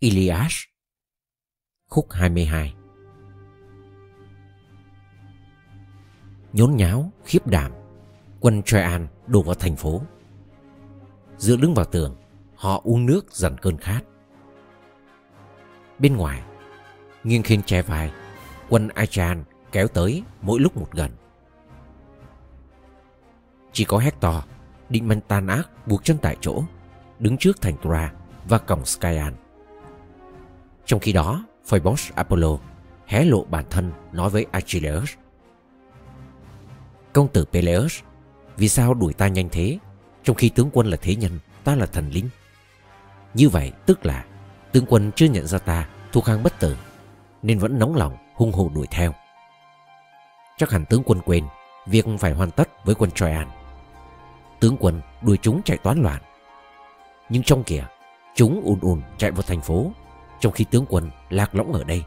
Ilias. Khúc 22 Nhốn nháo, khiếp đảm Quân Troyan đổ vào thành phố. Dựa đứng vào tường Họ uống nước dần cơn khát. Bên ngoài Nghiêng khiên che vai Quân Achan kéo tới mỗi lúc một gần. Chỉ có Hector Định mệnh tan ác buộc chân tại chỗ Đứng trước thành Tura Và cổng Skyan trong khi đó, Phoebus Apollo hé lộ bản thân nói với Achilles Công tử Peleus, Vì sao đuổi ta nhanh thế? Trong khi tướng quân là thế nhân, Ta là thần linh. Như vậy, tức là Tướng quân chưa nhận ra ta, thuộc hàng bất tử, Nên vẫn nóng lòng, hung hồ đuổi theo. Chắc hẳn tướng quân quên, Việc phải hoàn tất với quân Troyan Tướng quân đuổi chúng chạy toán loạn. Nhưng trong kìa, Chúng ùn ùn chạy vào thành phố. Trong khi tướng quân lạc lõng ở đây,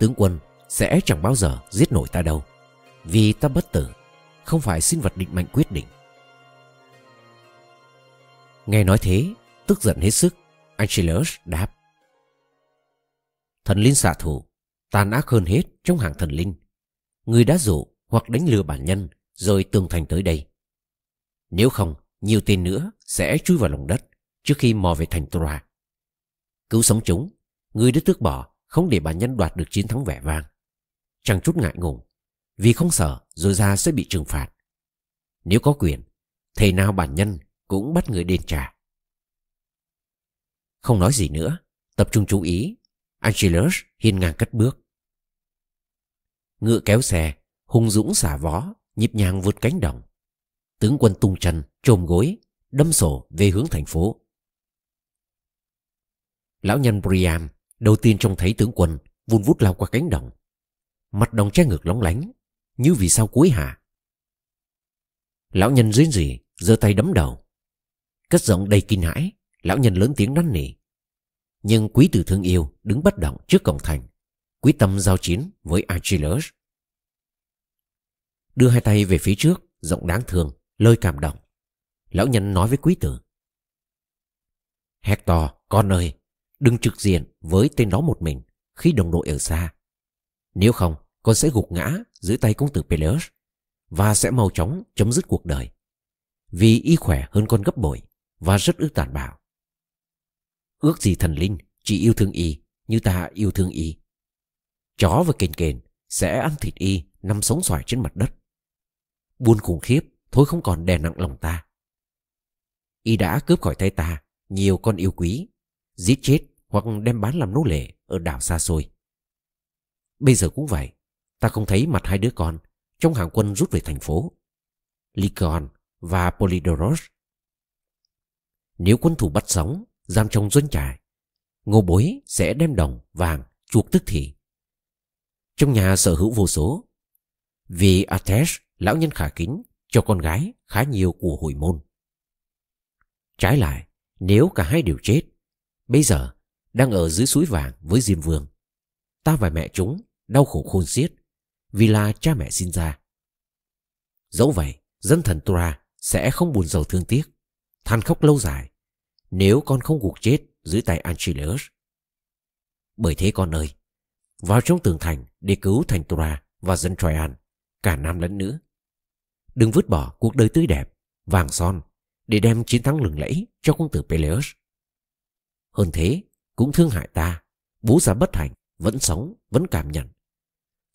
Tướng quân sẽ chẳng bao giờ giết nổi ta đâu. Vì ta bất tử, Không phải sinh vật định mệnh quyết định. Nghe nói thế, Tức giận hết sức Achilles đáp. Thần linh xạ thủ, Tàn ác hơn hết trong hàng thần linh. Người đã dụ hoặc đánh lừa bản nhân, Rồi tường thành tới đây. Nếu không, Nhiều tên nữa sẽ chui vào lòng đất Trước khi mò về thành Troa. Cứu sống chúng, Người đã tước bỏ, Không để bản nhân đoạt được chiến thắng vẻ vang. Chẳng chút ngại ngùng, Vì không sợ rồi ra sẽ bị trừng phạt. Nếu có quyền, Thầy nào bản nhân cũng bắt người đền trả. Không nói gì nữa, Tập trung chú ý, Angelus hiên ngang cất bước. Ngựa kéo xe, Hung dũng xả vó, Nhịp nhàng vượt cánh đồng. Tướng quân tung chân, trồm gối, Đâm sổ về hướng thành phố. Lão nhân Priam, Đầu tiên trông thấy tướng quân, Vun vút lao qua cánh đồng. Mặt đồng che ngược lóng lánh, Như vì sao cuối hạ. Lão nhân dưới gì, giơ tay đấm đầu. Cất giọng đầy kinh hãi, Lão nhân lớn tiếng năn nỉ. Nhưng quý tử thương yêu đứng bất động trước cổng thành Quyết tâm giao chiến với Achilles. Đưa hai tay về phía trước, Giọng đáng thương Lơi cảm động. Lão nhân nói với quý tử. Hector, con ơi Đừng trực diện với tên đó một mình Khi đồng đội ở xa. Nếu không, con sẽ gục ngã dưới tay công tử Peleus Và sẽ mau chóng chấm dứt cuộc đời. Vì y khỏe hơn con gấp bội Và rất ước tàn bạo. Ước gì thần linh chỉ yêu thương y Như ta yêu thương y. Chó và kền kền sẽ ăn thịt y Nằm sống xoài trên mặt đất. Buồn khủng khiếp, Thôi không còn đè nặng lòng ta. Y đã cướp khỏi tay ta Nhiều con yêu quý, Giết chết hoặc đem bán làm nô lệ Ở đảo xa xôi. Bây giờ cũng vậy Ta không thấy mặt hai đứa con Trong hàng quân rút về thành phố Lycaon và Polydoros Nếu quân thủ bắt sống Giam trong doanh trại Ngô bối sẽ đem đồng, vàng, chuộc tức thì. Trong nhà sở hữu vô số Vì Ates, lão nhân khả kính Cho con gái khá nhiều của hồi môn. Trái lại Nếu cả hai đều chết Bây giờ đang ở dưới suối vàng với Diêm Vương. Ta và mẹ chúng đau khổ khôn xiết Vì là cha mẹ sinh ra. Dẫu vậy, Dân thần Tura sẽ không buồn giàu thương tiếc, Than khóc lâu dài Nếu con không gục chết dưới tay Anchileus Bởi thế con ơi, Vào trong tường thành để cứu thành Tura và dân Troyan, Cả nam lẫn nữ. Đừng vứt bỏ cuộc đời tươi đẹp, Vàng son Để đem chiến thắng lừng lẫy cho công tử Peleus. Hơn thế cũng thương hại ta. Bố già bất hạnh, Vẫn sống, Vẫn cảm nhận.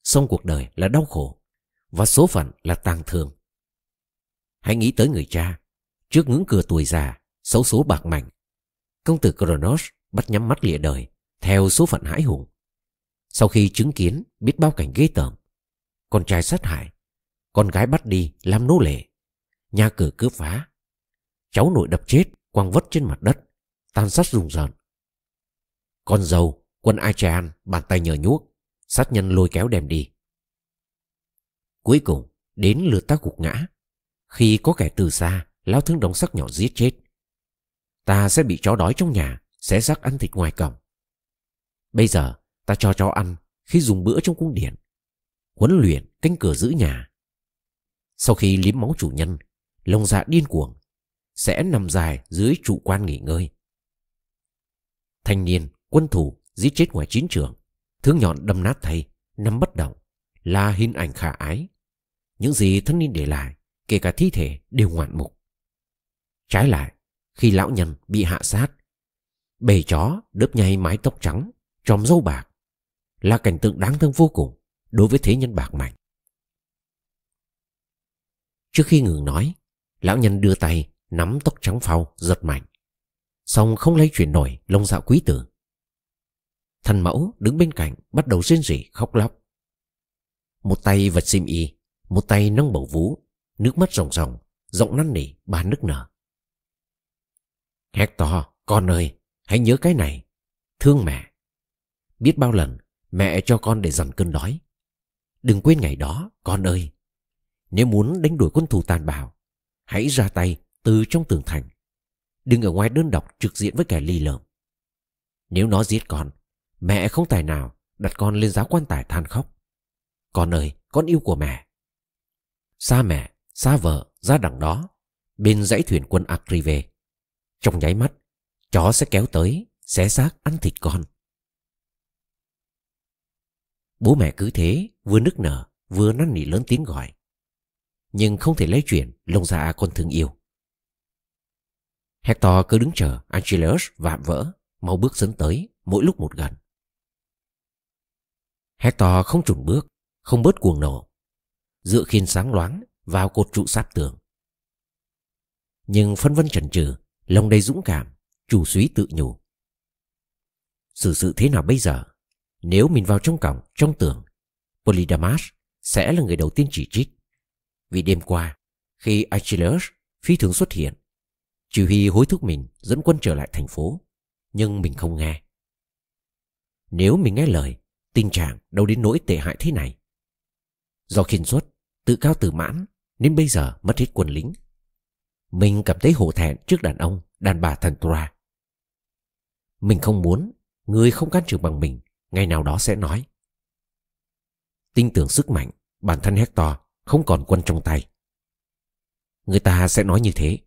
Xong cuộc đời là đau khổ, Và số phận là tang thương. Hãy nghĩ tới người cha, Trước ngưỡng cửa tuổi già, Xấu số bạc mảnh. Công tử Kronos bắt nhắm mắt lìa đời, Theo số phận hãi hùng. Sau khi chứng kiến, biết bao cảnh ghê tởm. Con trai sát hại, Con gái bắt đi làm nô lệ. Nhà cửa cướp phá. Cháu nội đập chết, quăng vất trên mặt đất Tan sát rùng rợn. Con dâu quân Achean bàn tay nhờ nhuốc Sát nhân lôi kéo đem đi. Cuối cùng đến lượt ta gục ngã. Khi có kẻ từ xa Lao thương đóng sắc nhỏ giết chết. Ta sẽ bị chó đói trong nhà sẽ rắc ăn thịt ngoài cổng. Bây giờ ta cho chó ăn Khi dùng bữa trong cung điện Huấn luyện canh cửa giữ nhà. Sau khi liếm máu chủ nhân Lông dạ điên cuồng Sẽ nằm dài dưới trụ quan nghỉ ngơi. Thanh niên, quân thủ giết chết ngoài chiến trường, thương nhọn đâm nát thay, nằm bất động, là hình ảnh khả ái. Những gì thân niên để lại, kể cả thi thể đều ngoạn mục. Trái lại, khi lão nhân bị hạ sát, bầy chó đớp nhay mái tóc trắng, tròm râu bạc, là cảnh tượng đáng thương vô cùng đối với thế nhân bạc mảnh. Trước khi ngừng nói, lão nhân đưa tay nắm tóc trắng phau giật mạnh. Xong không lấy chuyển nổi lông dạo quý tử. Thần mẫu đứng bên cạnh bắt đầu rên rỉ khóc lóc. Một tay vật sim y, một tay nâng bầu vú, nước mắt ròng ròng, giọng năn nỉ bà nức nở. Hector, con ơi, hãy nhớ cái này. Thương mẹ. Biết bao lần mẹ cho con để dằn cơn đói. Đừng quên ngày đó, con ơi. Nếu muốn đánh đuổi quân thù tàn bạo, hãy ra tay từ trong tường thành. Đừng ở ngoài đơn độc trực diện với kẻ ly lợm. Nếu nó giết con, mẹ không tài nào đặt con lên giá quan tài than khóc. Con ơi, con yêu của mẹ. Xa mẹ, xa vợ, ra đằng đó, bên dãy thuyền quân Akrive. Trong nháy mắt, chó sẽ kéo tới, xé xác ăn thịt con. Bố mẹ cứ thế, vừa nức nở, vừa năn nỉ lớn tiếng gọi. Nhưng không thể lấy chuyện lông ra con thương yêu. Hector cứ đứng chờ Angelus vạm vỡ, mau bước dẫn tới, mỗi lúc một gần. Hector không trùng bước, không bớt cuồng nổ. Dựa khiên sáng loáng vào cột trụ sát tường. Nhưng phân vân chần chừ, lòng đầy dũng cảm, chủ suý tự nhủ. Sự sự thế nào bây giờ? Nếu mình vào trong cổng, trong tường, Polydamas sẽ là người đầu tiên chỉ trích. Vì đêm qua, khi Achilles phi thường xuất hiện, chỉ huy hối thúc mình dẫn quân trở lại thành phố, nhưng mình không nghe. Nếu mình nghe lời, tình trạng đâu đến nỗi tệ hại thế này. Do khiên suất, tự cao tự mãn, nên bây giờ mất hết quân lính. Mình cảm thấy hổ thẹn trước đàn ông, đàn bà thần Tura Mình không muốn, người không can trường bằng mình, ngày nào đó sẽ nói. Tin tưởng sức mạnh, bản thân Hector không còn quân trong tay. Người ta sẽ nói như thế.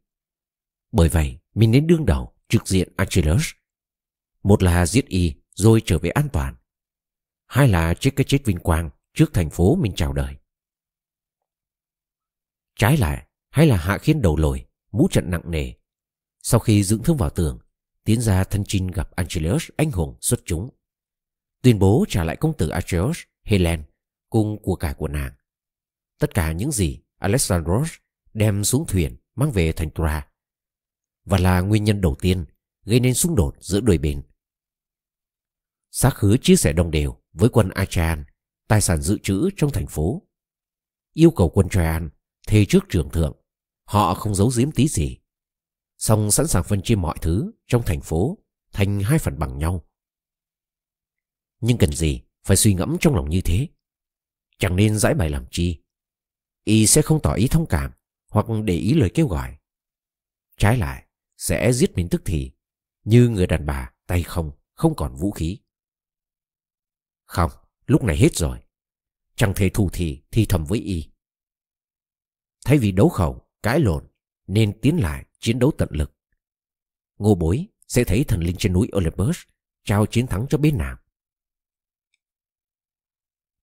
Bởi vậy, mình đến đương đầu trực diện Achilles. Một là giết y rồi trở về an toàn. Hai là trước cái chết vinh quang trước thành phố mình chào đời. Trái lại, hay là hạ khiên đầu lồi, mũ trận nặng nề. Sau khi dưỡng thương vào tường, tiến ra thân chinh gặp Angelus anh hùng xuất chúng. Tuyên bố trả lại công tử Angelus, Helen cùng của cải của nàng. Tất cả những gì Alexandros đem xuống thuyền mang về thành Tra và là nguyên nhân đầu tiên gây nên xung đột giữa đôi bên. Xác khứ chia sẻ đồng đều với quân Achan tài sản dự trữ trong thành phố. Yêu cầu quân Traian thề trước trưởng thượng, họ không giấu giếm tí gì. Song sẵn sàng phân chia mọi thứ trong thành phố thành hai phần bằng nhau. Nhưng cần gì phải suy ngẫm trong lòng như thế? Chẳng nên giải bài làm chi. Y sẽ không tỏ ý thông cảm hoặc để ý lời kêu gọi. Trái lại, sẽ giết mình tức thì, như người đàn bà tay không, không còn vũ khí. Không, lúc này hết rồi. Chẳng thể thù thì thi thầm với y. Thay vì đấu khẩu, cãi lộn, nên tiến lại chiến đấu tận lực. Ngô bối sẽ thấy thần linh trên núi Olympus trao chiến thắng cho bên nào.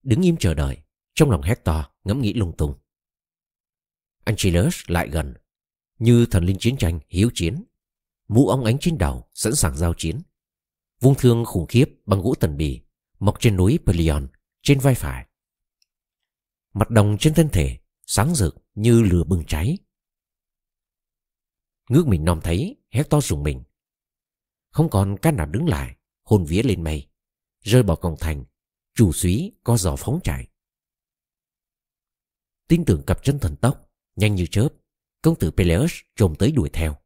Đứng im chờ đợi, trong lòng Hector ngẫm nghĩ lung tung. Angelus lại gần, như thần linh chiến tranh hiếu chiến. Mũ ống ánh trên đầu, sẵn sàng giao chiến. Vung thương khủng khiếp bằng gỗ tần bì, mọc trên núi Pelion, trên vai phải. Mặt đồng trên thân thể, sáng rực như lửa bừng cháy. Ngước mình nom thấy, Hector rùng mình. Không còn can nào đứng lại, hồn vía lên mây, rơi bỏ cổng thành, chủ suý co giò phóng chạy. Tin tưởng cặp chân thần tốc, nhanh như chớp, công tử Peleus trồm tới đuổi theo.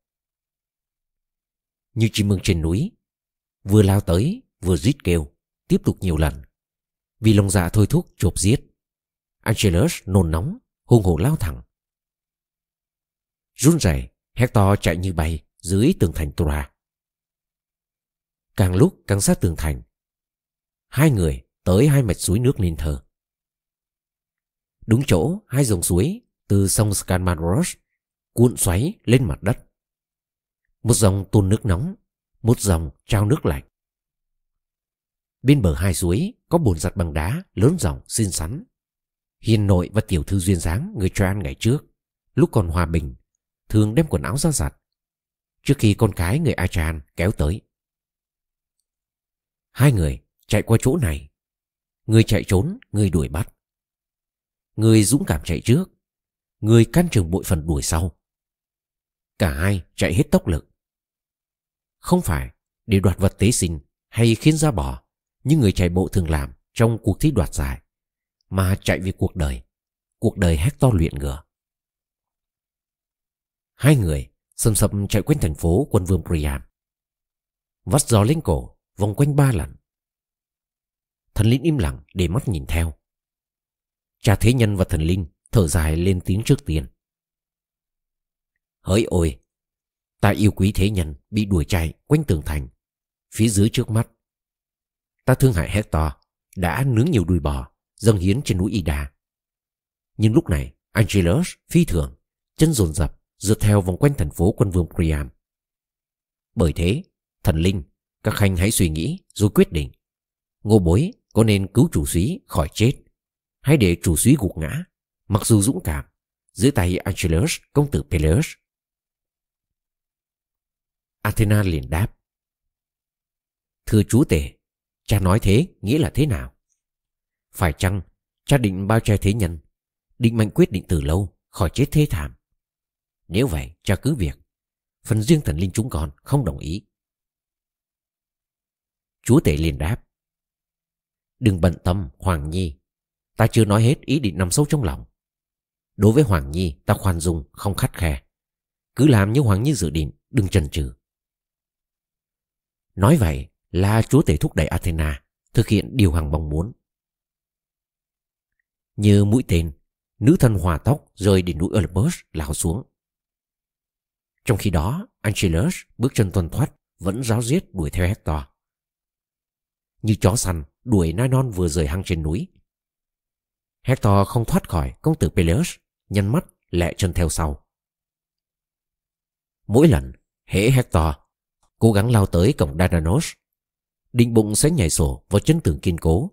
Như chim mương trên núi, vừa lao tới, vừa rít kêu, tiếp tục nhiều lần. Vì lòng dạ thôi thúc chộp giết. Angelus nôn nóng, hung hổ lao thẳng. Run rẩy, Hector chạy như bay dưới tường thành Tura. Càng lúc càng sát tường thành. Hai người tới hai mạch suối nước nên thờ. Đúng chỗ hai dòng suối từ sông Scanmaros cuộn xoáy lên mặt đất. Một dòng tuôn nước nóng, một dòng trao nước lạnh Bên bờ hai suối có bồn giặt bằng đá lớn rộng xinh xắn. Hiền nội và tiểu thư duyên dáng người Troan ngày trước, lúc còn hòa bình, thường đem quần áo ra giặt. Trước khi con cái người Achan kéo tới. Hai người chạy qua chỗ này. Người chạy trốn, người đuổi bắt. Người dũng cảm chạy trước, người can trường bội phần đuổi sau. Cả hai chạy hết tốc lực. Không phải để đoạt vật tế sinh hay khiến ra bỏ như người chạy bộ thường làm trong cuộc thi đoạt giải, mà chạy vì cuộc đời, cuộc đời Hector luyện ngựa. Hai người sầm sầm chạy quanh thành phố quân vương Priam. Vắt gió lên cổ, vòng quanh ba lần. Thần linh im lặng để mắt nhìn theo. Cha thế nhân và thần linh thở dài lên tiếng trước tiên. Hỡi ôi, ta yêu quý thế nhân bị đuổi chạy quanh tường thành, phía dưới trước mắt. Ta thương hại Hector, đã nướng nhiều đùi bò, dâng hiến trên núi Ida. Nhưng lúc này, Angelus phi thường, chân dồn dập, dượt theo vòng quanh thành phố quân vương Priam. Bởi thế, thần linh, các khanh hãy suy nghĩ rồi quyết định. Ngô bối có nên cứu chủ suý khỏi chết, hay để chủ suý gục ngã, mặc dù dũng cảm, dưới tay Angelus, công tử Peleus. Athena liền đáp. Thưa chúa tể, cha nói thế nghĩa là thế nào? Phải chăng cha định bao che thế nhân, định mạnh quyết định từ lâu khỏi chết thế thảm? Nếu vậy, cha cứ việc. Phần riêng thần linh chúng con không đồng ý. Chúa tể liền đáp. Đừng bận tâm, Hoàng Nhi. Ta chưa nói hết ý định nằm sâu trong lòng. Đối với Hoàng Nhi, ta khoan dung, không khắt khe. Cứ làm như Hoàng Nhi dự định, đừng chần chừ. Nói vậy là chúa tể thúc đẩy Athena thực hiện điều hằng mong muốn. Như mũi tên, nữ thần hòa tóc rơi đến núi Olympus lao xuống. Trong khi đó, Angelus bước chân tuần thoát vẫn ráo riết đuổi theo Hector. Như chó săn đuổi nai non vừa rời hang trên núi. Hector không thoát khỏi công tử Peleus, nhăn mắt lẹ chân theo sau. Mỗi lần, hễ Hector cố gắng lao tới cổng Dananos, định bụng sẽ nhảy sổ vào chân tường kiên cố,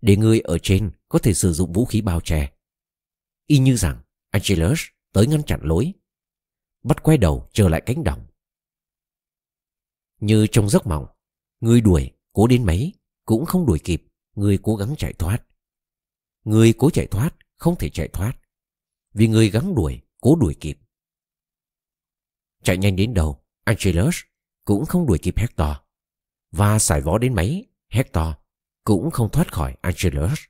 để người ở trên có thể sử dụng vũ khí bao che. Y như rằng Angelus tới ngăn chặn lối, bắt quay đầu trở lại cánh đồng. Như trong giấc mộng, người đuổi cố đến mấy cũng không đuổi kịp người cố gắng chạy thoát. Người cố chạy thoát không thể chạy thoát, vì người gắng đuổi cố đuổi kịp. Chạy nhanh đến đâu, Angelus cũng không đuổi kịp Hector. Và xài võ đến mấy, Hector cũng không thoát khỏi Angelus.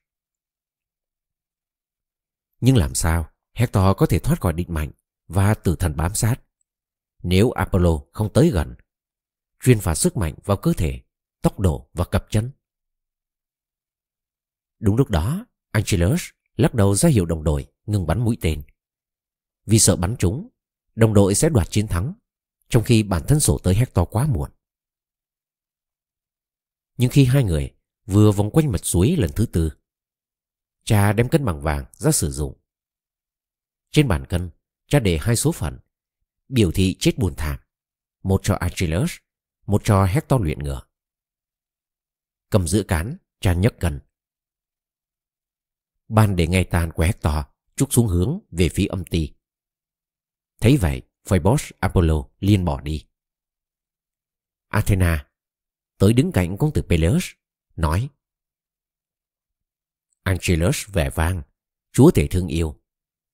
Nhưng làm sao Hector có thể thoát khỏi định mạnh và tử thần bám sát nếu Apollo không tới gần, truyền phá sức mạnh vào cơ thể, tốc độ và cặp chân? Đúng lúc đó, Angelus lắc đầu ra hiệu đồng đội ngừng bắn mũi tên. Vì sợ bắn chúng, đồng đội sẽ đoạt chiến thắng trong khi bản thân sổ tới Hector quá muộn. Nhưng khi hai người vừa vòng quanh mật suối lần thứ tư, cha đem cân bằng vàng ra sử dụng. Trên bàn cân, cha để hai số phận, biểu thị chết buồn thảm, một cho Achilles, một cho Hector luyện ngựa. Cầm giữ cán, cha nhấc cân. Ban để ngay tàn của Hector trúc xuống hướng về phía âm ti. Thấy vậy, Phoebus Apollo liền bỏ đi. Athena tới đứng cạnh công tử Peleus, nói Angelus vẻ vang, chúa tể thương yêu.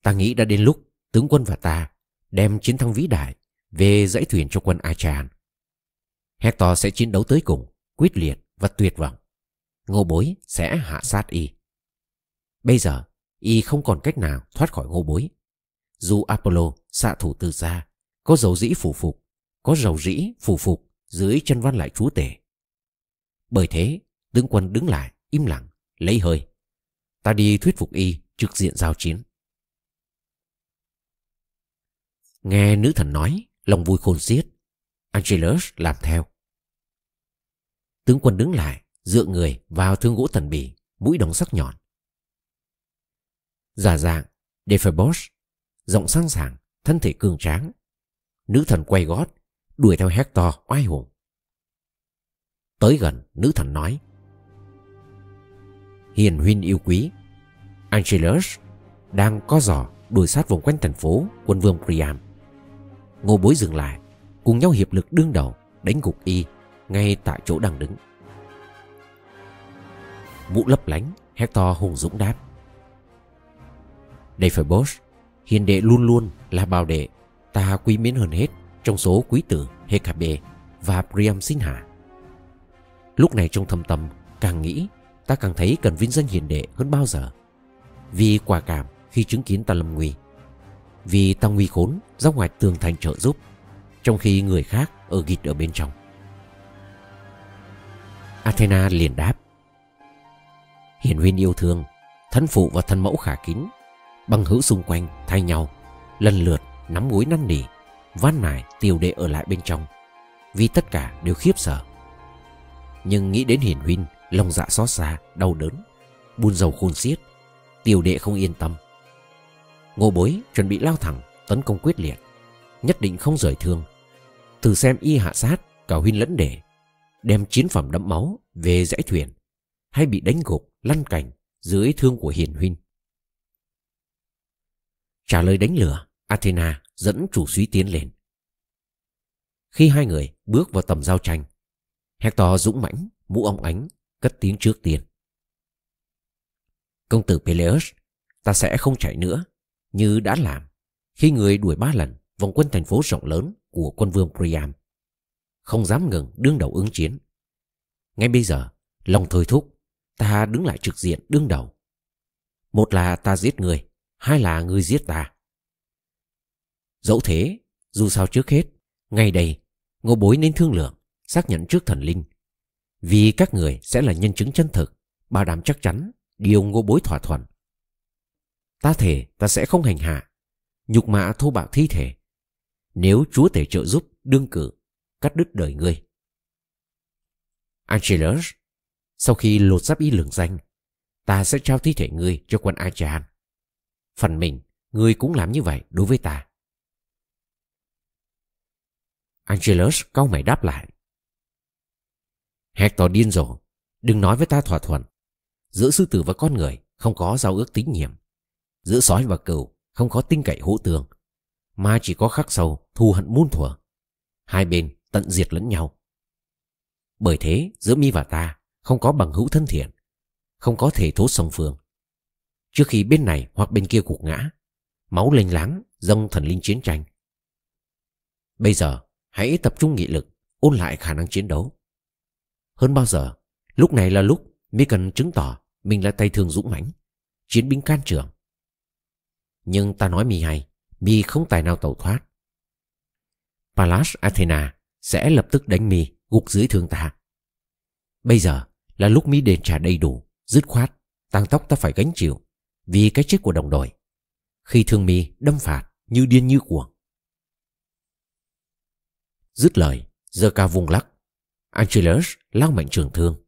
Ta nghĩ đã đến lúc tướng quân và ta đem chiến thắng vĩ đại về dãy thuyền cho quân Achan. Hector sẽ chiến đấu tới cùng, quyết liệt và tuyệt vọng. Ngô bối sẽ hạ sát y. Bây giờ, y không còn cách nào thoát khỏi ngô bối. Dù Apollo xạ thủ từ xa, có dầu dĩ phủ phục, có dầu dĩ phủ phục dưới chân văn lại chúa tể. Bởi thế, tướng quân đứng lại, im lặng, lấy hơi. Ta đi thuyết phục y trực diện giao chiến. Nghe nữ thần nói, lòng vui khôn xiết. Angelus làm theo. Tướng quân đứng lại, dựa người vào thương gỗ thần bì, mũi đồng sắc nhọn. Giả dạng, Dephebos, rộng sang sàng, thân thể cường tráng. Nữ thần quay gót, đuổi theo Hector oai hùng. Tới gần, nữ thần nói. hiền huynh yêu quý Angelus đang có giỏ đuổi sát vòng quanh thành phố quân vương Priam. Ngô bối dừng lại, cùng nhau hiệp lực đương đầu đánh gục y ngay tại chỗ đang đứng. Mũ lấp lánh, Hector hùng dũng đáp. Đây phải Bosch, hiền đệ luôn luôn là bào đệ, ta quý mến hơn hết trong số quý tử Hecabe và Priam sinh hạ. Lúc này trong thâm tâm, càng nghĩ ta càng thấy cần vinh danh hiền đệ hơn bao giờ. Vì quả cảm khi chứng kiến ta lâm nguy. Vì ta nguy khốn ra ngoài tường thành trợ giúp, trong khi người khác ở gịt ở bên trong. Athena liền đáp. Hiền huynh yêu thương, thân phụ và thân mẫu khả kính, bằng hữu xung quanh thay nhau, lần lượt nắm gối năn nỉ, van nài tiều đệ ở lại bên trong, vì tất cả đều khiếp sợ. Nhưng nghĩ đến hiền huynh, lòng dạ xót xa, đau đớn, buôn dầu khôn xiết, Tiểu đệ không yên tâm. Ngô bối chuẩn bị lao thẳng, tấn công quyết liệt, nhất định không rời thương. Thử xem y hạ sát cả huynh lẫn đệ, đem chiến phẩm đẫm máu về dãy thuyền, hay bị đánh gục, lăn cảnh dưới thương của hiền huynh. Trả lời đánh lửa, Athena dẫn chủ suý tiến lên. Khi hai người bước vào tầm giao tranh, Hector dũng mãnh, mũ ông ánh, cất tiếng trước tiên. Công tử Peleus, ta sẽ không chạy nữa, như đã làm khi người đuổi ba lần vòng quân thành phố rộng lớn của quân vương Priam. Không dám ngừng đương đầu ứng chiến. Ngay bây giờ, lòng thôi thúc, ta đứng lại trực diện đương đầu. Một là ta giết người, hai là người giết ta. Dẫu thế, dù sao trước hết, ngay đây, ngô bối nên thương lượng, xác nhận trước thần linh. Vì các người sẽ là nhân chứng chân thực, bảo đảm chắc chắn điều ngô bối thỏa thuận. Ta thể ta sẽ không hành hạ, nhục mạ thô bạo thi thể. Nếu chúa tể trợ giúp đương cử, cắt đứt đời ngươi. Angelus, sau khi lột giáp y lường danh, ta sẽ trao thi thể ngươi cho quân Achan. Phần mình, ngươi cũng làm như vậy đối với ta. Angelus cau mày đáp lại. Hector điên rồ, đừng nói với ta thỏa thuận. Giữa sư tử và con người không có giao ước tín nhiệm. Giữa sói và cừu không có tinh cậy hỗ tường, mà chỉ có khắc sâu thù hận muôn thuở. Hai bên tận diệt lẫn nhau. Bởi thế giữa mi và ta không có bằng hữu thân thiện, không có thể thố song phương. Trước khi bên này hoặc bên kia cuộc ngã, máu lênh láng dâng thần linh chiến tranh. Bây giờ hãy tập trung nghị lực, ôn lại khả năng chiến đấu. Hơn bao giờ, lúc này là lúc mi cần chứng tỏ mình là tay thường dũng mãnh, chiến binh can trường. Nhưng ta nói mi hay, mi không tài nào tẩu thoát. Pallas Athena sẽ lập tức đánh mi gục dưới thương ta. Bây giờ là lúc mi đền trả đầy đủ, dứt khoát, tăng tóc ta phải gánh chịu vì cái chết của đồng đội. Khi thương mi đâm phạt như điên như cuồng. Dứt lời, giơ cao vùng lắc. Angelus lao mạnh trường thương.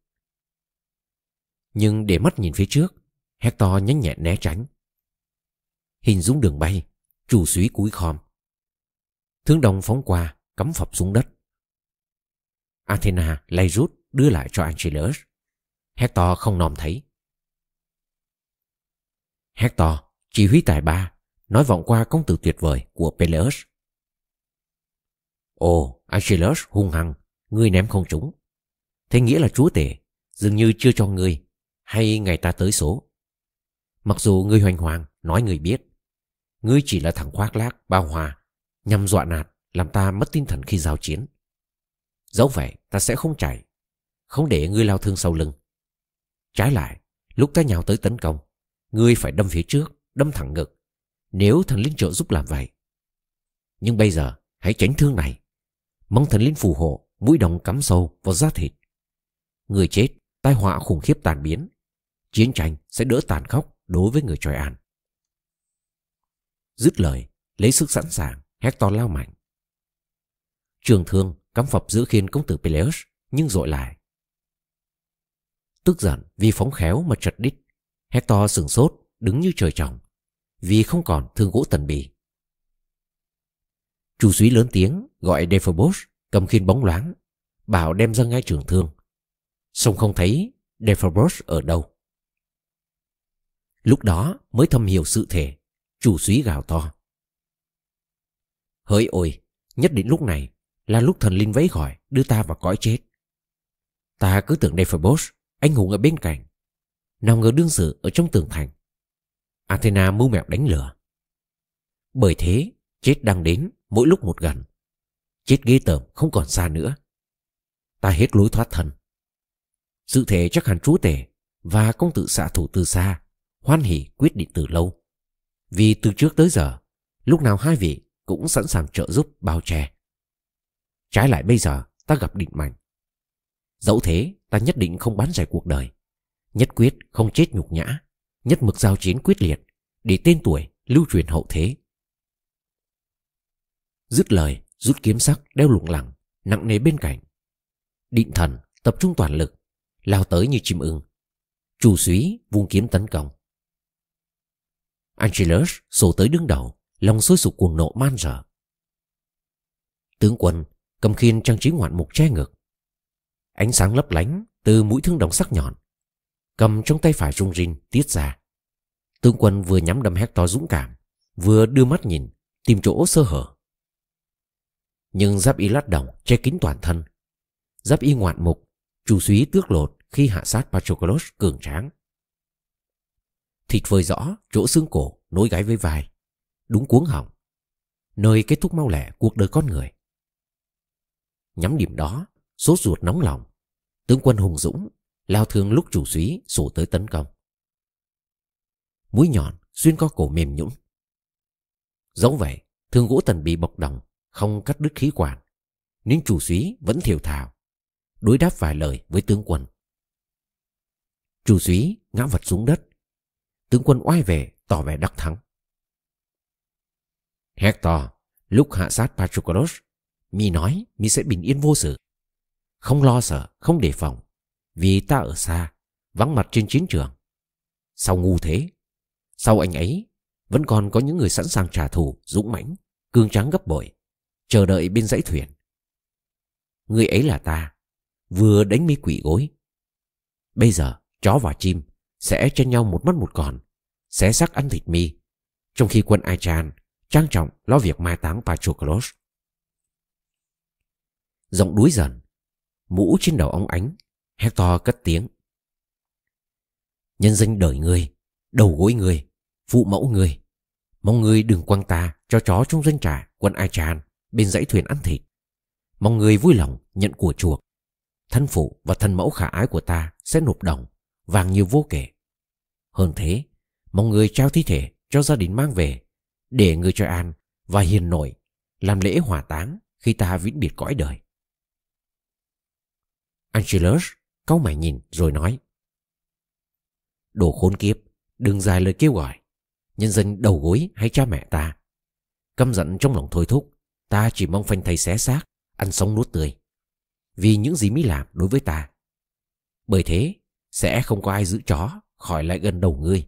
Nhưng để mắt nhìn phía trước, Hector nhanh nhẹn né tránh. Hình dung đường bay, chủ suý cúi khom. Thương đồng phóng qua, cắm phập xuống đất. Athena lay rút đưa lại cho Angelus. Hector không nòm thấy. Hector, chỉ huy tài ba, nói vọng qua công tử tuyệt vời của Peleus. Ồ, Achilles hung hăng, ngươi ném không trúng. Thế nghĩa là chúa tể, dường như chưa cho ngươi, hay ngày ta tới số. Mặc dù ngươi hoành hoàng, nói người biết, ngươi chỉ là thằng khoác lác, bao hòa, nhằm dọa nạt, làm ta mất tinh thần khi giao chiến. Dẫu vậy, ta sẽ không chạy, không để ngươi lao thương sau lưng. Trái lại, lúc ta nhào tới tấn công, ngươi phải đâm phía trước, đâm thẳng ngực, nếu thần linh trợ giúp làm vậy. Nhưng bây giờ, hãy tránh thương này. Mong thần linh phù hộ, mũi đồng cắm sâu vào da thịt. Người chết, tai họa khủng khiếp tàn biến. Chiến tranh sẽ đỡ tàn khốc đối với người Troy An. Dứt lời, lấy sức sẵn sàng, Hector lao mạnh. Trường thương cắm phập giữa khiên công tử Peleus nhưng dội lại. Tức giận vì phóng khéo mà chật đít, Hector sừng sốt đứng như trời trồng vì không còn thương gỗ tần bì. Chủ suý lớn tiếng gọi Dephobos cầm khiên bóng loáng, bảo đem ra ngay trường thương. Xong không thấy Dephobos ở đâu. Lúc đó mới thâm hiểu sự thể, Chủ suý gào to. Hỡi ôi, Nhất định lúc này Là lúc thần linh vẫy gọi Đưa ta vào cõi chết. Ta cứ tưởng Dephobos Anh hùng ở bên cạnh, Nào ngờ đương sự ở trong tường thành. Athena mưu mẹo đánh lửa. Bởi thế, Chết đang đến mỗi lúc một gần. Chết ghê tởm, không còn xa nữa. Ta hết lối thoát thân. Sự thể chắc hẳn chúa tể Và công tử xạ thủ từ xa, Hoan hỉ quyết định từ lâu. Vì từ trước tới giờ, Lúc nào hai vị cũng sẵn sàng trợ giúp bao che. Trái lại bây giờ, ta gặp định mạnh Dẫu thế, ta nhất định không bán rẻ cuộc đời, Nhất quyết không chết nhục nhã, Nhất mực giao chiến quyết liệt Để tên tuổi lưu truyền hậu thế. Dứt lời, rút kiếm sắc đeo lủng lẳng Nặng nề bên cạnh. Định thần tập trung toàn lực Lao tới như chim ưng. Chu suý vung kiếm tấn công. Angelus sổ tới đứng đầu, Lòng sôi sục cuồng nộ man rợ Tướng quân, cầm khiên trang trí ngoạn mục che ngực. Ánh sáng lấp lánh từ mũi thương đồng sắc nhọn. Cầm trong tay phải rung rin tiết ra. Tướng quân vừa nhắm đâm Hector dũng cảm, Vừa đưa mắt nhìn, Tìm chỗ sơ hở. Nhưng giáp y lát đồng che kín toàn thân. Giáp y ngoạn mục Chủ suý tước lột khi hạ sát Patroclus cường tráng. Thịt vơi rõ, chỗ xương cổ, nối gáy với vai. Đúng cuống họng. Nơi kết thúc mau lẹ cuộc đời con người. Nhắm điểm đó, Sốt ruột nóng lòng. Tướng quân hùng dũng, Lao thương lúc chủ suý sổ tới tấn công. Mũi nhọn xuyên qua cổ mềm nhũn. Dẫu vậy, Thương gỗ tần bị bọc đồng, Không cắt đứt khí quản, Nhưng chủ suý vẫn thiểu thảo Đối đáp vài lời với tướng quân. Chủ duy ngã vật xuống đất. Tướng quân oai về tỏ vẻ đắc thắng. Hector lúc hạ sát Patroclus Mi nói Mi sẽ bình yên vô sự. Không lo sợ, không đề phòng Vì ta ở xa Vắng mặt trên chiến trường. Sao ngu thế Sau anh ấy Vẫn còn có những người sẵn sàng trả thù Dũng mãnh, cương trắng gấp bội Chờ đợi bên dãy thuyền. Người ấy là ta Vừa đánh mi quỷ gối Bây giờ chó và chim Sẽ cho nhau một mất một còn Xé xác ăn thịt mi Trong khi quân Achan trang trọng lo việc mai táng Patroclus. Giọng đuối dần, mũ trên đầu ông ánh, Hector cất tiếng. Nhân danh đời người, đầu gối người, phụ mẫu người. mong người đừng quăng ta cho chó trong doanh trại quân Achan bên dãy thuyền ăn thịt. Mong người vui lòng nhận của chuộc. Thân phụ và thân mẫu khả ái của ta sẽ nộp đồng, vàng nhiều vô kể. Hơn thế, mong người trao thi thể cho gia đình mang về để người cho an và hiền nội làm lễ hỏa táng khi ta vĩnh biệt cõi đời. Angelus cau mày nhìn rồi nói Đồ khốn kiếp, đừng dài lời kêu gọi. Nhân dân đầu gối hay cha mẹ ta. Căm giận trong lòng thôi thúc, ta chỉ mong phanh thầy xé xác, ăn sống nuốt tươi. Vì những gì mỹ làm đối với ta. Bởi thế, sẽ không có ai giữ chó khỏi lại gần đầu ngươi.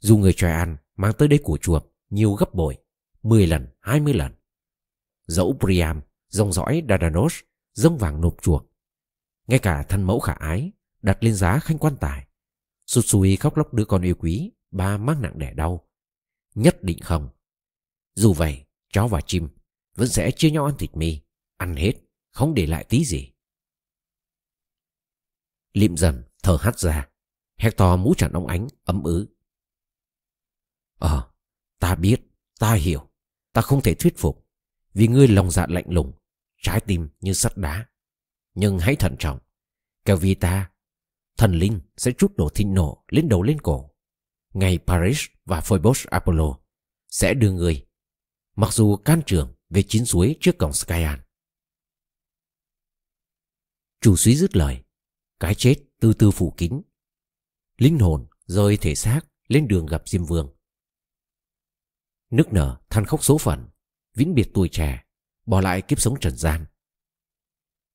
Dù người cho ăn mang tới đây của chuộc nhiều gấp bội, 10 lần, 20 lần. Dẫu Priam, dòng dõi Dardanos, dông vàng nộp chuộc. Ngay cả thân mẫu khả ái, đặt lên giá khanh quan tài. Sụt sùi khóc lóc đứa con yêu quý, ba mắc nặng đẻ đau. Nhất định không. Dù vậy, chó và chim vẫn sẽ chia nhau ăn thịt mì, ăn hết, không để lại tí gì. Lịm dần, thở hắt ra. Hector mũ chặn ông ánh, ấm ứ. Ờ, ta biết, ta hiểu. Ta không thể thuyết phục. Vì ngươi lòng dạ lạnh lùng, trái tim như sắt đá. Nhưng hãy thận trọng. Kẻo vì ta, thần linh sẽ chút đổ thịnh nộ lên đầu lên cổ. Ngày Paris và Phoebus Apollo sẽ đưa người, mặc dù can trường về chín suối trước cổng Skyan. Chủ suý dứt lời, cái chết từ từ phủ kín. Linh hồn rơi thể xác lên đường gặp Diêm Vương. Nước nở than khóc số phận Vĩnh biệt tuổi trẻ Bỏ lại kiếp sống trần gian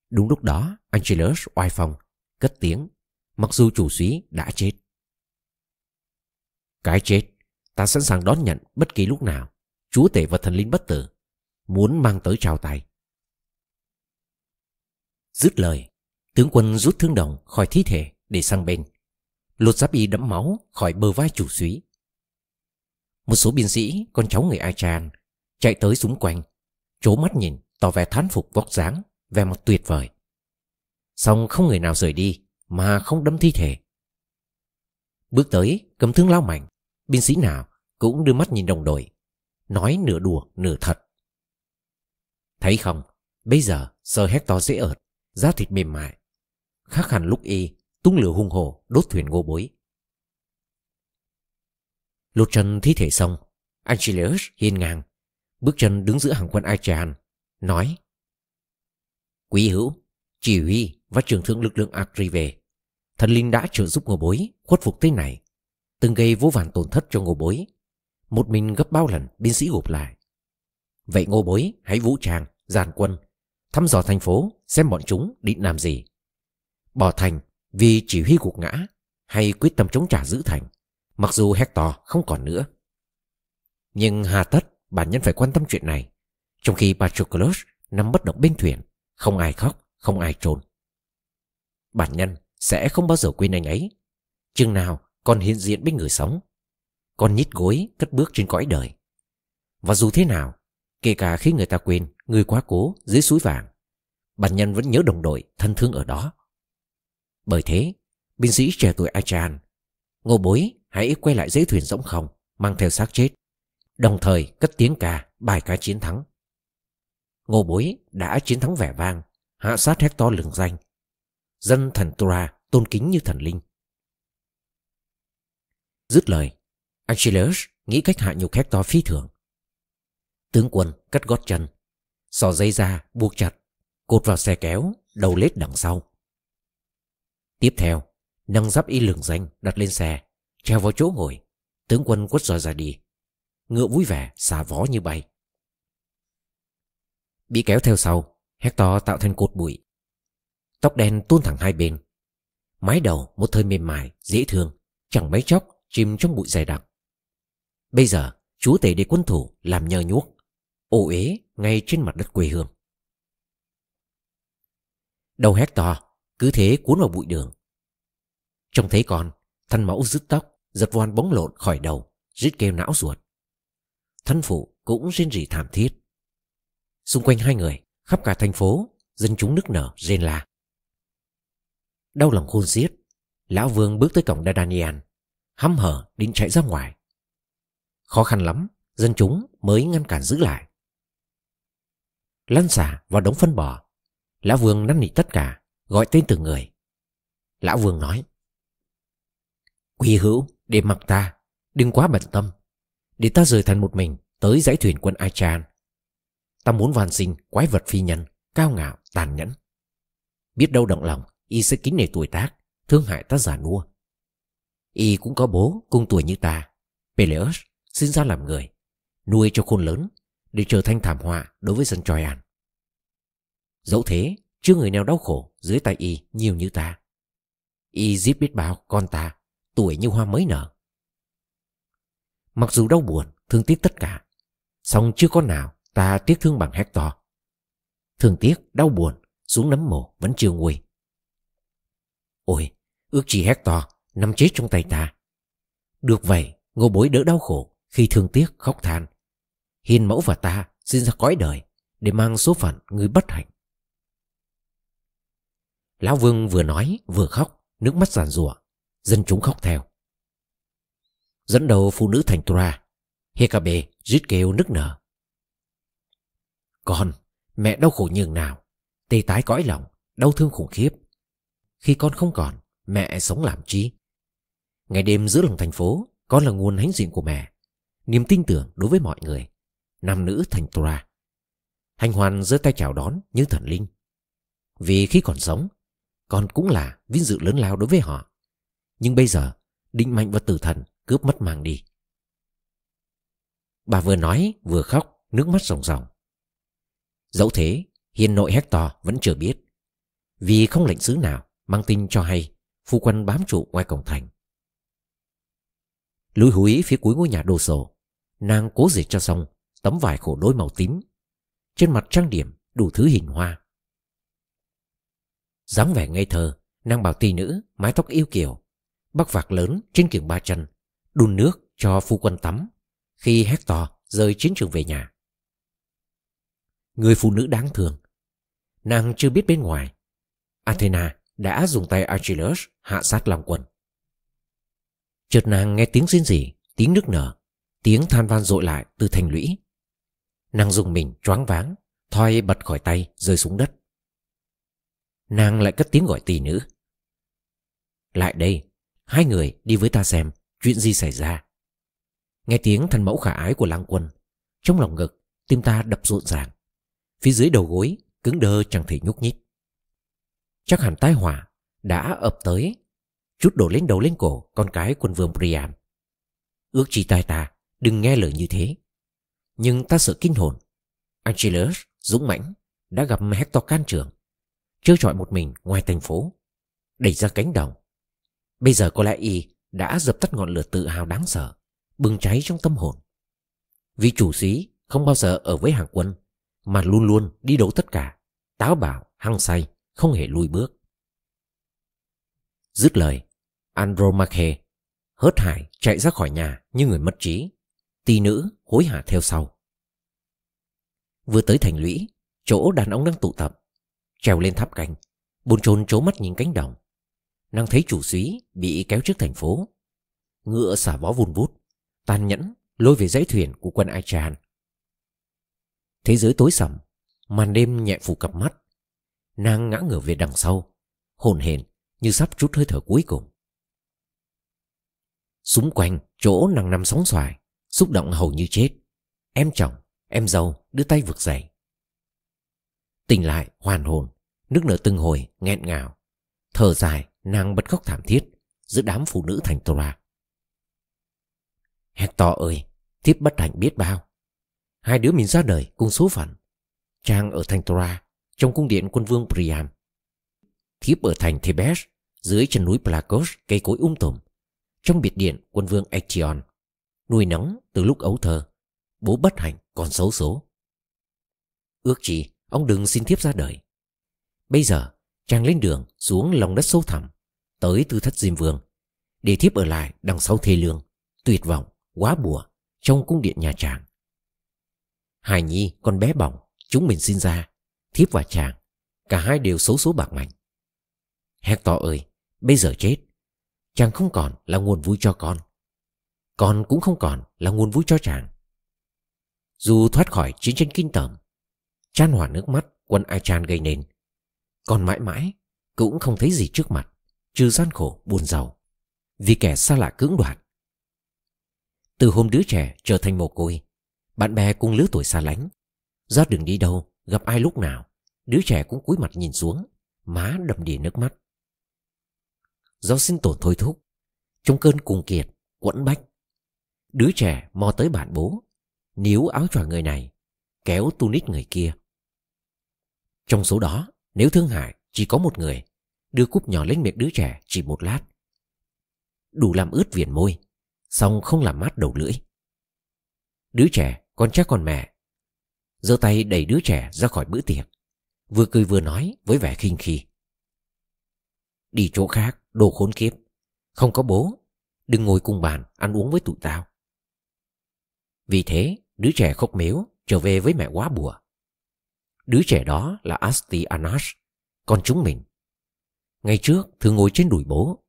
Đúng lúc đó Angelus oai phong Cất tiếng Mặc dù chủ suý đã chết Cái chết Ta sẵn sàng đón nhận bất kỳ lúc nào Chúa tể và thần linh bất tử Muốn mang tới trao tay Dứt lời Tướng quân rút thương đồng khỏi thi thể Để sang bên. Lột giáp y đẫm máu khỏi bờ vai chủ suý. Một số binh sĩ, Con cháu người ai tràn Chạy tới xung quanh Chố mắt nhìn, tỏ vẻ thán phục vóc dáng, Vẻ mặt tuyệt vời. Xong không người nào rời đi Mà không đâm thi thể. Bước tới, cầm thương lao mạnh. Binh sĩ nào cũng đưa mắt nhìn đồng đội, Nói nửa đùa, nửa thật. Thấy không? Bây giờ sờ Hector dễ ợt Giá thịt mềm mại Khác hẳn lúc y, tung lửa hung hồ đốt thuyền ngô bối. Lột chân thi thể xong angelus hiên ngang, Bước chân đứng giữa hàng quân Achean Nói, Quý hữu, Chỉ huy và trưởng thượng lực lượng Akrive Thần linh đã trợ giúp ngô bối Khuất phục thế này, Từng gây vô vàn tổn thất cho ngô bối. Một mình gấp bao lần binh sĩ gộp lại. Vậy ngô bối hãy vũ trang, Giàn quân, Thăm dò thành phố, Xem bọn chúng định làm gì. Bỏ thành vì chỉ huy gục ngã Hay quyết tâm chống trả giữ thành Mặc dù Hector không còn nữa. Nhưng hà tất bản nhân phải quan tâm chuyện này Trong khi Patroclus nằm bất động bên thuyền Không ai khóc, không ai trốn. Bản nhân sẽ không bao giờ quên anh ấy. Chừng nào còn hiện diện bên người sống Còn nhít gối cất bước trên cõi đời. Và dù thế nào Kể cả khi người ta quên Người quá cố dưới suối vàng Bản nhân vẫn nhớ đồng đội thân thương ở đó. Bởi thế, Binh sĩ trẻ tuổi Achan, Ngô bối hãy quay lại dãy thuyền rỗng không Mang theo xác chết. Đồng thời cất tiếng ca, bài ca chiến thắng. Ngô bối đã chiến thắng vẻ vang, Hạ sát Hector lừng danh. Dân thần Tura tôn kính như thần linh. Dứt lời, Achilles nghĩ cách hạ nhục Hector phi thường. Tướng quân cắt gót chân Sò dây ra buộc chặt, Cột vào xe kéo, Đầu lết đằng sau. Tiếp theo, Nâng giáp y lường danh đặt lên xe, Treo vào chỗ ngồi. Tướng quân quất roi ra đi. Ngựa vui vẻ, xả vó như bay. Bị kéo theo sau, Hector tạo thành cột bụi. Tóc đen tuôn thẳng hai bên. Mái đầu một thời mềm mại, Dễ thương, Chẳng mấy chốc chìm trong bụi dày đặc. Bây giờ, chúa tể để quân thủ Làm nhờ nhuốc, Ô ế ngay trên mặt đất quê hương. Đầu Hector cứ thế cuốn vào bụi đường. Trông thấy con, Thân mẫu rứt tóc, Giật voan bóng lộn khỏi đầu, Rít kêu não ruột. Thân phụ cũng rên rỉ thảm thiết. Xung quanh hai người, Khắp cả thành phố, Dân chúng nức nở, rên la. Đau lòng khôn xiết, Lão Vương bước tới cổng Dadanian Hăm hở định chạy ra ngoài. Khó khăn lắm, Dân chúng mới ngăn cản giữ lại. Lăn xả vào đống phân bò, Lão Vương năn nỉ tất cả. Gọi tên từng người. Lão Vương nói "Quy hữu, để mặc ta, Đừng quá bận tâm. Để ta rời thành một mình Tới dãy thuyền quân Achan Ta muốn van sinh quái vật phi nhân, Cao ngạo, tàn nhẫn. Biết đâu động lòng, Y sẽ kính nể tuổi tác, Thương hại ta già nua. Y cũng có bố cùng tuổi như ta, Peleus sinh ra làm người, Nuôi cho khôn lớn Để trở thành thảm họa đối với dân Troyan. Dẫu thế chưa người nào đau khổ dưới tay Y nhiều như ta Y giết biết bao con ta Tuổi như hoa mới nở Mặc dù đau buồn Thương tiếc tất cả song chưa có nào ta tiếc thương bằng Hector Thương tiếc, đau buồn Xuống nấm mồ vẫn chưa nguôi Ôi, ước chi Hector nằm chết trong tay ta. Được vậy, ngô bối đỡ đau khổ khi thương tiếc khóc than. Hiền mẫu và ta xin ra cõi đời để mang số phận người bất hạnh. Lão Vương vừa nói vừa khóc, nước mắt giàn rủa dân chúng khóc theo. Dẫn đầu phụ nữ thành Tura, Hekabe rít kêu nức nở. Con, mẹ đau khổ nhường nào, tê tái cõi lòng, đau thương khủng khiếp. Khi con không còn, mẹ sống làm chi? Ngày đêm giữa lòng thành phố, con là nguồn hãnh diện của mẹ. Niềm tin tưởng đối với mọi người. Nam nữ thành Tura. Hành hoàn giơ tay chào đón như thần linh. Vì khi còn sống, con cũng là vinh dự lớn lao đối với họ. Nhưng bây giờ, định mạnh và tử thần cướp mất mang đi. Bà vừa nói vừa khóc, nước mắt ròng ròng. Dẫu thế, hiền nội Hector vẫn chưa biết. Vì không lệnh sứ nào mang tin cho hay phu quân bám trụ ngoài cổng thành. Lùi húi phía cuối ngôi nhà đồ sổ, nàng cố dệt cho xong tấm vải khổ đôi màu tím. Trên mặt trang điểm đủ thứ hình hoa dáng vẻ ngây thơ, nàng bảo tỳ nữ, mái tóc yêu kiều, Bắc vạc lớn trên kiềng ba chân Đun nước cho phu quân tắm. Khi Hector rời chiến trường về nhà. Người phụ nữ đáng thương. Nàng chưa biết bên ngoài. Athena đã dùng tay Achilles hạ sát Long quân. Chợt nàng nghe tiếng xin rỉ Tiếng nước nở Tiếng than van dội lại từ thành lũy. Nàng dùng mình choáng váng Thoi bật khỏi tay rơi xuống đất. Nàng lại cất tiếng gọi tỷ nữ. Lại đây, Hai người đi với ta xem Chuyện gì xảy ra. Nghe tiếng thân mẫu khả ái của lang quân, Trong lòng ngực, Tim ta đập rộn ràng. Phía dưới đầu gối, Cứng đơ chẳng thể nhúc nhích. Chắc hẳn tai họa Đã ập tới, Chút đổ lên đầu lên cổ Con cái quân vương Priam. Ước chi tai ta Đừng nghe lời như thế. Nhưng ta sợ kinh hồn. Angelus, dũng mãnh, Đã gặp Hector can trường chưa trọi một mình ngoài thành phố. Đẩy ra cánh đồng. Bây giờ có lẽ y đã dập tắt ngọn lửa tự hào đáng sợ Bừng cháy trong tâm hồn. Vì chủ sĩ không bao giờ ở với hàng quân Mà luôn luôn đi đấu tất cả Táo bạo, hăng say Không hề lùi bước. Dứt lời Andromache hớt hải chạy ra khỏi nhà như người mất trí. Tỳ nữ hối hả theo sau. Vừa tới thành lũy Chỗ đàn ông đang tụ tập Trèo lên tháp canh. Bồn chồn trố mắt nhìn cánh đồng. Nàng thấy chủ suý bị kéo trước thành phố. Ngựa xả vó vun vút Tàn nhẫn lôi về dãy thuyền của quân Ai tràn. Thế giới tối sầm Màn đêm nhẹ phủ cặp mắt. Nàng ngã ngửa về đằng sau Hồn hển như sắp chút hơi thở cuối cùng. Xung quanh chỗ nàng nằm sóng xoài Xúc động hầu như chết. Em chồng, em dâu đưa tay vực dậy. Tỉnh lại hoàn hồn. Nước nở từng hồi nghẹn ngào. Thở dài nàng bật khóc thảm thiết Giữa đám phụ nữ thành Tora. Hector ơi Thiếp bất hạnh biết bao. Hai đứa mình ra đời cùng số phận. Trang ở thành Tora Trong cung điện quân vương Priam. Thiếp ở thành Thebes Dưới chân núi Plakos cây cối um tùm. Trong biệt điện quân vương Echion, Nuôi nấng từ lúc ấu thơ. Bố bất hạnh còn xấu số. Ước chi ông đừng xin thiếp ra đời. Bây giờ chàng lên đường xuống lòng đất sâu thẳm Tới tư thất Diêm Vương Để thiếp ở lại đằng sau thê lương Tuyệt vọng, quá bùa Trong cung điện nhà chàng. Hài Nhi con bé bỏng Chúng mình sinh ra Thiếp và chàng Cả hai đều xấu số bạc mảnh. Hector ơi Bây giờ chết Chàng không còn là nguồn vui cho con. Con cũng không còn là nguồn vui cho chàng. Dù thoát khỏi chiến tranh kinh tởm Chan hỏa nước mắt, quân Ai Chan gây nên. Còn mãi mãi, Cũng không thấy gì trước mặt, Trừ gian khổ, buồn giàu. Vì kẻ xa lạ cưỡng đoạt. Từ hôm đứa trẻ trở thành mồ côi, Bạn bè cùng lứa tuổi xa lánh. Ra đường đi đâu, Gặp ai lúc nào, Đứa trẻ cũng cúi mặt nhìn xuống, Má đầm đìa nước mắt. Do sinh tồn thôi thúc, Trong cơn cùng kiệt, Quẫn bách, Đứa trẻ mò tới bạn bố, Níu áo choàng người này, Kéo tu nít người kia. Trong số đó, Nếu thương hại chỉ có một người, Đưa cúp nhỏ lên miệng đứa trẻ chỉ một lát. Đủ làm ướt viền môi, Xong không làm mát đầu lưỡi. Đứa trẻ, con chắc con mẹ, giơ tay đẩy đứa trẻ ra khỏi bữa tiệc, Vừa cười vừa nói với vẻ khinh khi. Đi chỗ khác, Đồ khốn kiếp, Không có bố, Đừng ngồi cùng bàn ăn uống với tụi tao. Vì thế, Đứa trẻ khóc mếu Trở về với mẹ quá bùa. Đứa trẻ đó là Asti Anash, Con chúng mình. Ngày trước thường ngồi trên đùi bố.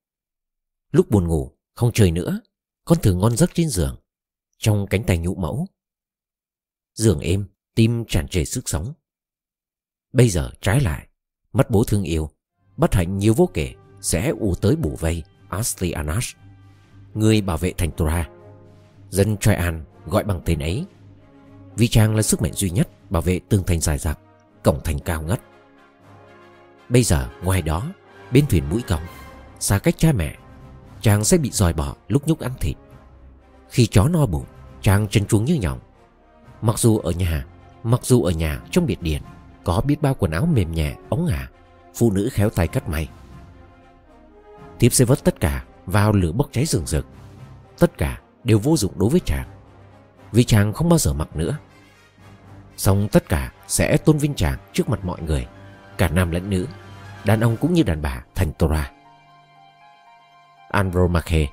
Lúc buồn ngủ, Không chơi nữa, Con thường ngon giấc trên giường, Trong cánh tay nhũ mẫu. Giường êm, Tim tràn trề sức sống. Bây giờ trái lại Mất bố thương yêu, Bất hạnh nhiều vô kể, Sẽ ù tới bù vây Asti Anash, Người bảo vệ thành Tora Dân Troyan gọi bằng tên ấy. Vì chàng là sức mạnh duy nhất Bảo vệ tương thành dài dặc. Cổng thành cao ngất. Bây giờ ngoài đó Bên thuyền mũi cổng, Xa cách cha mẹ Chàng sẽ bị dòi bỏ lúc nhúc ăn thịt. Khi chó no bụng Chàng chân chuống như nhỏng Mặc dù ở nhà Mặc dù ở nhà trong biệt điện Có biết bao quần áo mềm nhẹ, ống ả Phụ nữ khéo tay cắt may. Tiếp sẽ vớt tất cả Vào lửa bốc cháy rừng rực. Tất cả đều vô dụng đối với chàng Vì chàng không bao giờ mặc nữa. Xong tất cả sẽ tôn vinh chàng trước mặt mọi người Cả nam lẫn nữ Đàn ông cũng như đàn bà thành Torah Andromache.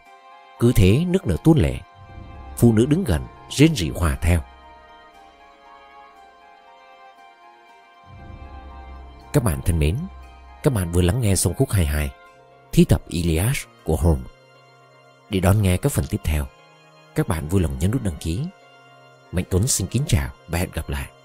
Cứ thế nước nở tuôn lệ. Phụ nữ đứng gần, rên rỉ hòa theo. Các bạn thân mến, các bạn vừa lắng nghe xong khúc 22 Thi tập Iliad của Holmes. Để đón nghe các phần tiếp theo, các bạn vui lòng nhấn nút đăng ký. Mạnh Tuấn xin kính chào và hẹn gặp lại.